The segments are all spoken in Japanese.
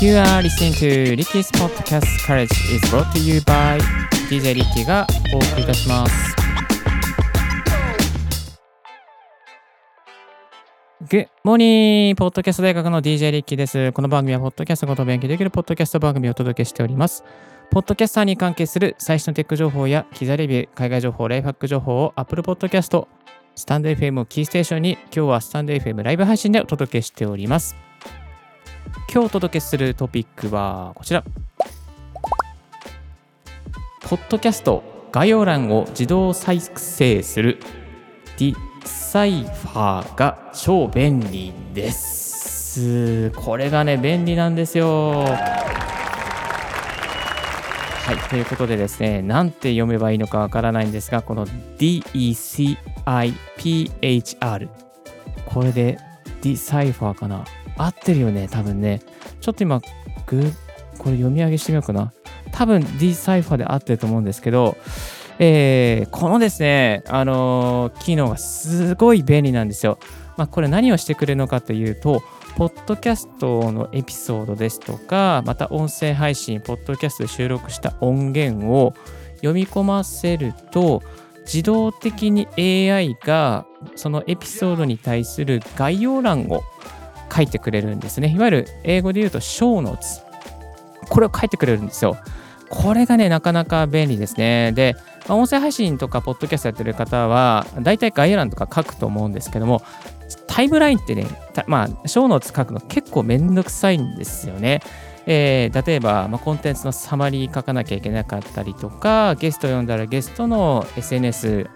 You are listening to Ricky's Podcast Courage is brought to you by DJ Ricky がお送りいたします。Good morning! ポッドキャスト大学の DJ リッキーです。この番組は、ポッドキャストごと勉強できるポッドキャスト番組をお届けしております。ポッドキャスターに関係する最新のテック情報や、機材レビュー、海外情報、ライフハック情報を Apple Podcast、スタンド FM をキーステーションに、今日はスタンド FM ライブ配信でお届けしております。今日お届けするトピックはこちら。ポッドキャスト概要欄を自動再生するディサイファーが超便利です。これがね、便利なんですよ。はい、ということでですね、なんて読めばいいのかわからないんですが、この DECIPHR。これでディサイファーかな？合ってるよね、多分ね。ちょっと今、グこれ読み上げしてみようかな。多分 D サイファーで合ってると思うんですけど、えーこのですね、あのー機能がすごい便利なんですよ。まあ、これ何をしてくれるのかというと、ポッドキャストのエピソードですとか、また音声配信、ポッドキャストで収録した音源を読み込ませると、自動的に AI がそのエピソードに対する概要欄を書いてくれるんですね。いわゆる英語で言うと、ショーノーツ。これを書いてくれるんですよ。これがね、なかなか便利ですね。で、まあ音声配信とか、ポッドキャストやってる方は、大体概要欄とか書くと思うんですけども、タイムラインってね、まあ、ショーノーツ書くの結構めんどくさいんですよね。えー例えば、まあ、コンテンツのサマリー書かなきゃいけなかったりとか、ゲスト呼んだらゲストの SNS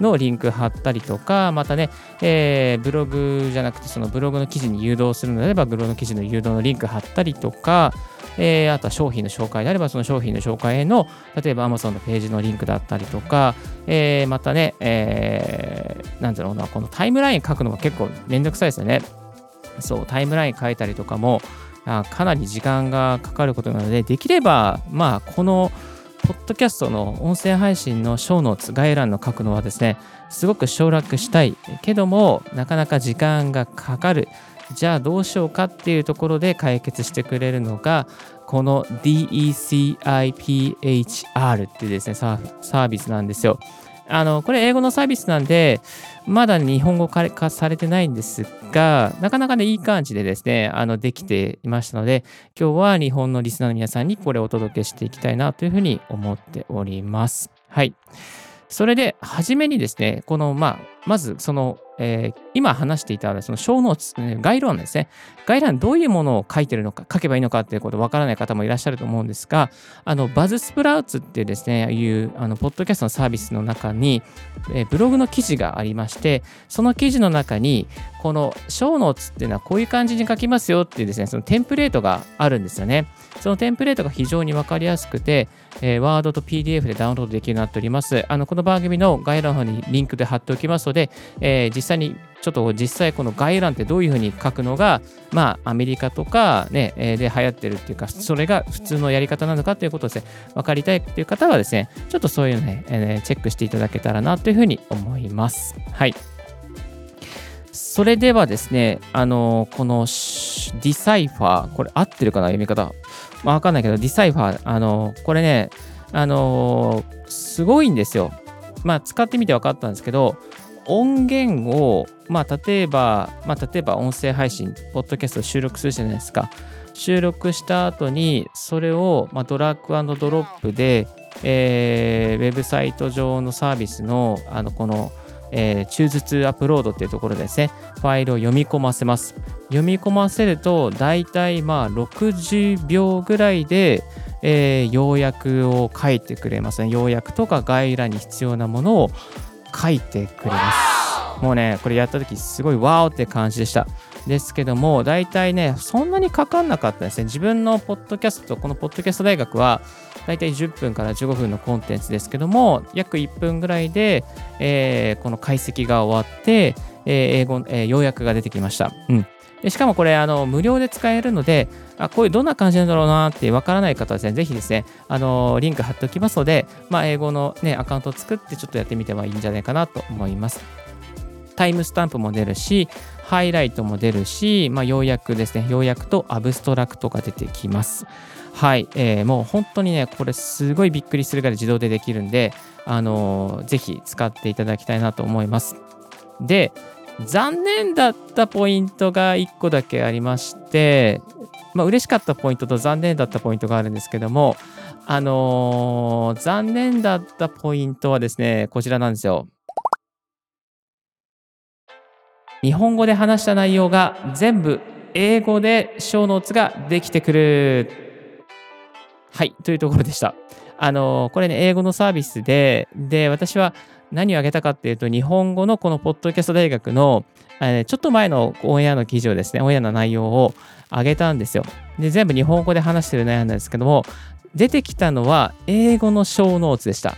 のリンク貼ったりとか、またね、えーブログじゃなくて、そのブログの記事に誘導するのであれば、ブログの記事の誘導のリンク貼ったりとか、えーあとは商品の紹介であれば、その商品の紹介への、例えば Amazon のページのリンクだったりとか、えーまたね、えーなんだろうな、このタイムライン書くのが結構めんどくさいですよね。そう、タイムライン書いたりとかも、かなり時間がかかることなので、できれば、まあ、この、ポッドキャストの音声配信のショーノーツ概要欄の書くのはですね、すごく省略したいけども、なかなか時間がかかる。じゃあどうしようかっていうところで解決してくれるのが、この DECIPHR っていうですね、サーサービスなんですよ。あの、これ英語のサービスなんで、まだ日本語化されてないんですが、なかなかね、いい感じでですね、あの、できていましたので、今日は日本のリスナーの皆さんにこれをお届けしていきたいなというふうに思っております。はい。それで、初めにですね、この、まあ、まず、その、えー今話していた、その小ノーツ、概要欄ですね。概要欄どういうものを書いてるのか、書けばいいのかっていうことわからない方もいらっしゃると思うんですが、あの、バズスプラウツってですね、いう、あの、ポッドキャストのサービスの中に、えーブログの記事がありまして、その記事の中に、この小ノーツっていうのはこういう感じに書きますよっていうですね、そのテンプレートがあるんですよね。そのテンプレートが非常にわかりやすくて、えー、ワードと PDF でダウンロードできるようになっております。あのこの番組の概要欄の方にリンクで貼っておきますので、でえー実際にちょっと実際この概要欄ってどういうふうに書くのが、まあ、アメリカとか、ね、で流行ってるっていうか、それが普通のやり方なのかということをですね、分かりたいっていう方はですね、ちょっとそういうのね、えーチェックしていただけたらなというふうに思います。はい。それではですね、あのこの deciphr、これ合ってるかな、読み方。まあ、わかんないけど、 deciphr、あのこれね、あのすごいんですよ。まあ、使ってみて分かったんですけど、音源を、まあ、例えば、まあ、例えば音声配信、ポッドキャスト収録するじゃないですか。収録した後に、それを、まあ、ドラッグドロップで、えーウェブサイト上のサービスの、あの、この、えー、中絶アップロードっていうところでですね、ファイルを読み込ませます。読み込ませると、だいたいまあ60秒ぐらいで、えー要約を書いてくれますね。要約とか概要欄に必要なものを書いてくれます。もうね、これやった時すごいワオって感じでした。ですけども、大体ね、そんなにかかんなかったですね。自分のポッドキャスト、このポッドキャスト大学は、大体10分から15分のコンテンツですけども、約1分ぐらいで、えーこの解析が終わって、えー英語、えー要約が出てきました。うん。でしかもこれ、あの、無料で使えるので、あ、こういうどんな感じなんだろうなってわからない方はですね、ぜひですね、あの、リンク貼っておきますので、まあ、英語のね、アカウントを作ってちょっとやってみてはいいんじゃないかなと思います。タイムスタンプも出るし、ハイライトも出るし、まあ、要約ですね。要約とアブストラクトが出てきます。はい、えー、もう本当にね、これすごいびっくりするぐらい自動でできるんで、あのー、ぜひ使っていただきたいなと思います。で、残念だったポイントが1個だけありまして、まあ、嬉しかったポイントと残念だったポイントがあるんですけども、あのー、残念だったポイントはですね、こちらなんですよ。日本語で話した内容が全部英語で小ノーツができてくる。はい、というところでした。あのー、これね、英語のサービスで、で、私は何をあげたかっていうと、日本語のこのポッドキャスト大学の、えー、ちょっと前のオンエアの記事をですね、オンエアの内容をあげたんですよ。で、全部日本語で話してる内容なんですけども、出てきたのは英語の小ノーツでした。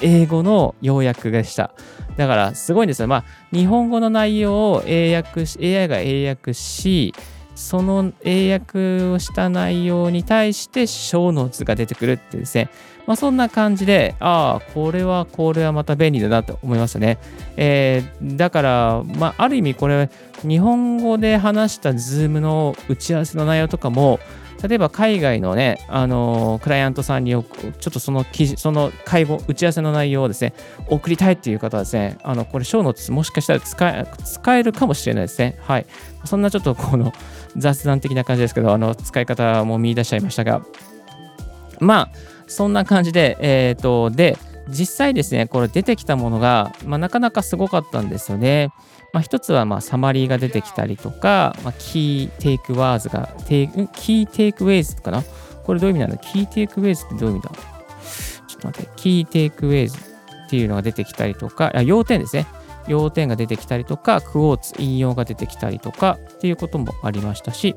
英語の要約でした。だからすごいんですよ。まあ、日本語の内容を英訳し、AI が英訳し、その英訳をした内容に対して小の図が出てくるってですね、まあ、そんな感じで、ああ、これはこれはまた便利だなと思いましたね。えー、だから、まあ、ある意味これ、日本語で話した Zoom の打ち合わせの内容とかも、例えば海外のね、あのー、クライアントさんにちょっとその記事、その会合、打ち合わせの内容をですね、送りたいっていう方はですね、あの、これ、ショーノーツもしかしたら使えるかもしれないですね。はい。そんなちょっとこの雑談的な感じですけど、あの、使い方も見出しちゃいましたが、まあ、そんな感じで、えっ、ー、と、で、実際ですね、これ出てきたものが、まあ、なかなかすごかったんですよね。まあ、一つはまあサマリーが出てきたりとか、まあ、 key takeaways が、 key takeaways かな？これどういう意味なんだ key takeaways ってどういう意味だ？ちょっと待って、 key takeaways っていうのが出てきたりとか、あ要点ですね。要点が出てきたりとか、クォーツ、引用が出てきたりとかっていうこともありましたし、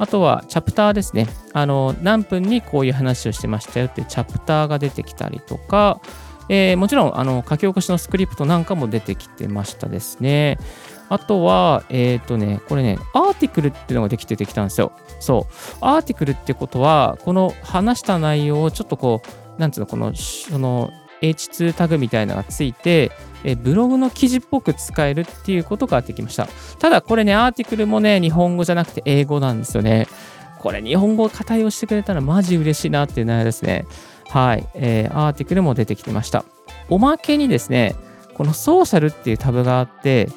あとはチャプターですね。あの、何分にこういう話をしてましたよっていうチャプターが出てきたりとか、えー、もちろんあの書き起こしのスクリプトなんかも出てきてましたですね。あとは、えっ、ー、とね、これね、アーティクルっていうのができてできたんですよ。そう。アーティクルってことは、この話した内容をちょっとこう、なんつうの、この、その、H2 タグみたいなのがついて、えブログの記事っぽく使えるっていうことができました。ただこれね、アーティクルもね、日本語じゃなくて英語なんですよね。これ日本語を課題をしてくれたらマジ嬉しいなっていう内容ですね。はい、えー、アーティクルも出てきてました。おまけにですね、このソーシャルっていうタブがあって、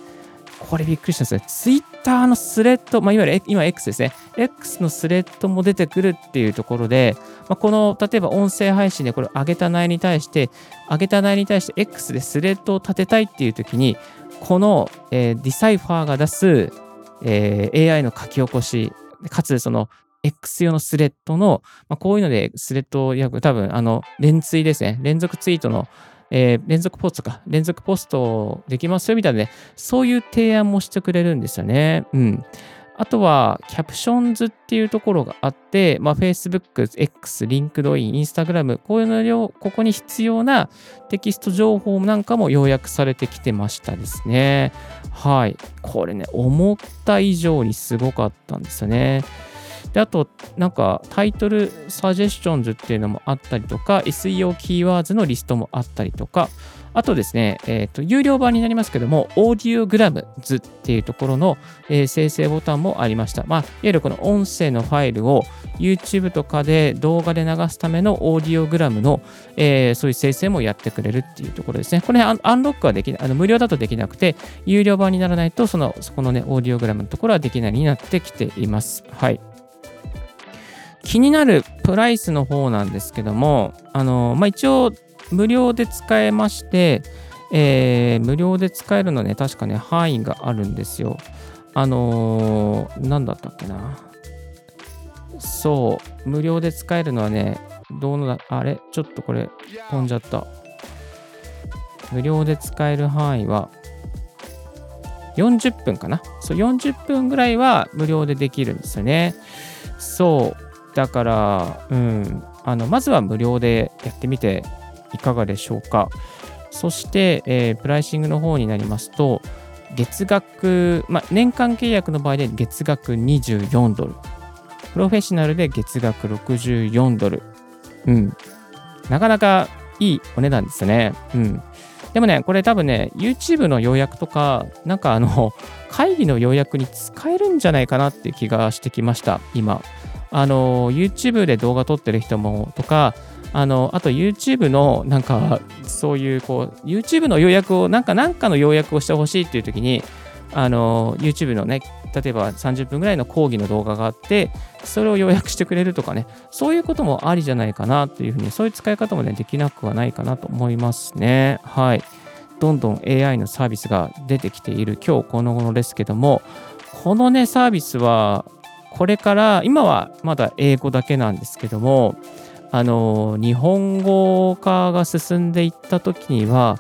これびっくりしたんですね。ツイッターのスレッド、まあ、いわゆる今 X ですね。X のスレッドも出てくるっていうところで、まあ、この例えば音声配信でこれ上げた内容に対して、上げた内容に対して X でスレッドを立てたいっていう時に、この、えー、 deciphr が出す、えー、AI の書き起こし、かつその X 用のスレッドの、まあ、こういうのでスレッド約多分あの連ツイですね。連続ツイートの、えー、連続ポストか。連続ポストできますよみたいなね。そういう提案もしてくれるんですよね。うん。あとは、 captions っていうところがあって、まあ、Facebook、X、LinkedIn、Instagram、こういうのを、ここに必要なテキスト情報なんかも要約されてきてましたですね。はい。これね、思った以上にすごかったんですよね。で、あと、なんか title suggestions っていうのもあったりとか、SEO キーワードのリストもあったりとか、あとですね、えっ、ー、と、有料版になりますけども、 audiograms っていうところの、えー、生成ボタンもありました。まあ、いわゆるこの音声のファイルを YouTube とかで動画で流すためのオーディオグラムの、えー、そういう生成もやってくれるっていうところですね。これアンロックはできない、あの無料だとできなくて、有料版にならないと、その、そこのね、オーディオグラムのところはできないになってきています。はい。気になるプライスの方なんですけども、あの、まあ、一応無料で使えまして、えー、無料で使えるのね、確かね、範囲があるんですよ。あのー、なんだったっけな。そう、無料で使えるのはね、どうのだ、あれちょっとこれ、飛んじゃった。無料で使える範囲は、40分かな。そう、40分ぐらいは無料でできるんですよね。そう。だから、うん、あのまずは無料でやってみていかがでしょうか。そして、えー、プライシングの方になりますと、月額、ま、年間契約の場合で月額24ドル。プロフェッショナルで月額64ドル。うん。なかなかいいお値段ですね。うん。でもね、これ多分ね、YouTube の要約とか、なんかあの、会議の要約に使えるんじゃないかなって気がしてきました、今。あの、YouTube で動画撮ってる人もとか、あの、あと YouTube のなんか、そういうこう、YouTube の要約を、なんかなんかの要約をしてほしいっていう時に、あの、YouTube のね、例えば30分ぐらいの講義の動画があって、それを要約してくれるとかね、そういうこともありじゃないかなっていうふうに、そういう使い方もね、できなくはないかなと思いますね。はい。どんどん AI のサービスが出てきている今日この頃ですけども、このね、サービスは、これから今はまだ英語だけなんですけどもあの日本語化が進んでいった時には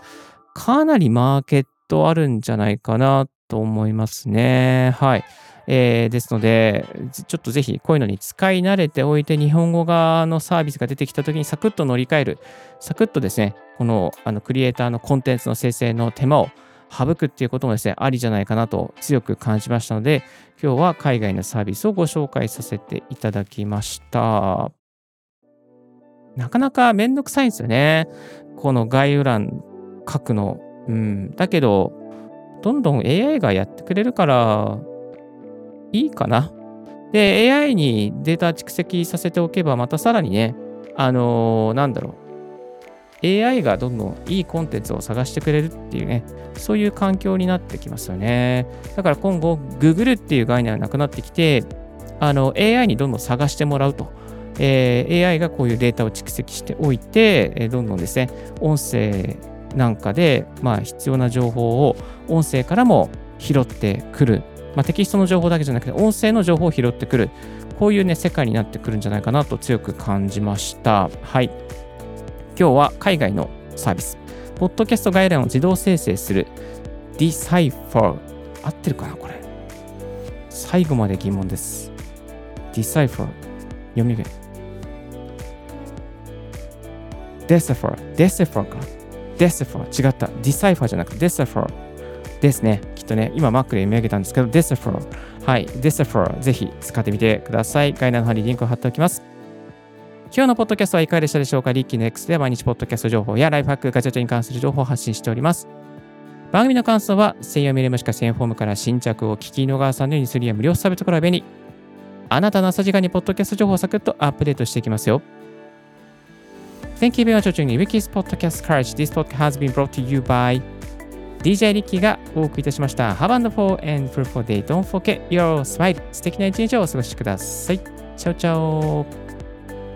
かなりマーケットあるんじゃないかなと思いますね。はい。えー、ですので、ちょっとぜひこういうのに使い慣れておいて、日本語側のサービスが出てきたときにサクッと乗り換える、サクッとですね、このあのクリエイターのコンテンツの生成の手間を省くっていうこともですね、ありじゃないかなと強く感じましたので、今日は海外のサービスをご紹介させていただきました。なかなかめんどくさいんですよね。この概要欄書くの。うん。だけど、どんどん AI がやってくれるから、いいかな。で、AI にデータ蓄積させておけば、またさらにね、あのー、なんだろう。AI がどんどんいいコンテンツを探してくれるっていうね、そういう環境になってきますよね。だから今後、Google っていう概念はなくなってきて、あの AI にどんどん探してもらうと。えー、AI がこういうデータを蓄積しておいて、えー、どんどんですね、音声なんかで、まあ、必要な情報を音声からも拾ってくる。まあ、テキストの情報だけじゃなくて、音声の情報を拾ってくる。こういうね、世界になってくるんじゃないかなと強く感じました。はい。今日は海外のサービス、ポッドキャスト概覧を自動生成する Decipher。合ってるかなこれ。最後まで疑問です。Decipher。読み上げ。Decipher。Decipher か。Decipher。違った。Decipher じゃなくて Decipher ですね。きっとね、今 Mac で読み上げたんですけど、Decipher。はい。Decipher。ぜひ使ってみてください。概要欄の方にリンクを貼っておきます。今日のポッドキャストはいかがでしたでしょうか？リッキーの X では毎日ポッドキャスト情報やライフハック、ガジェットに関する情報を発信しております。番組の感想は、専用メールもしくは専フォームから新着を聞き逃さぬようにするや無料サービスから便利。あなたの朝時間にポッドキャスト情報をサクッとアップデートしていきますよ。Thank you very much for joining Wikis Podcast Courage. This podcast has been brought to you by DJ リッキーがお送りいたしました。Have a wonderful and fruitful day. Don't forget your smile. 素敵な一日をお過ごしください。チャオチャオ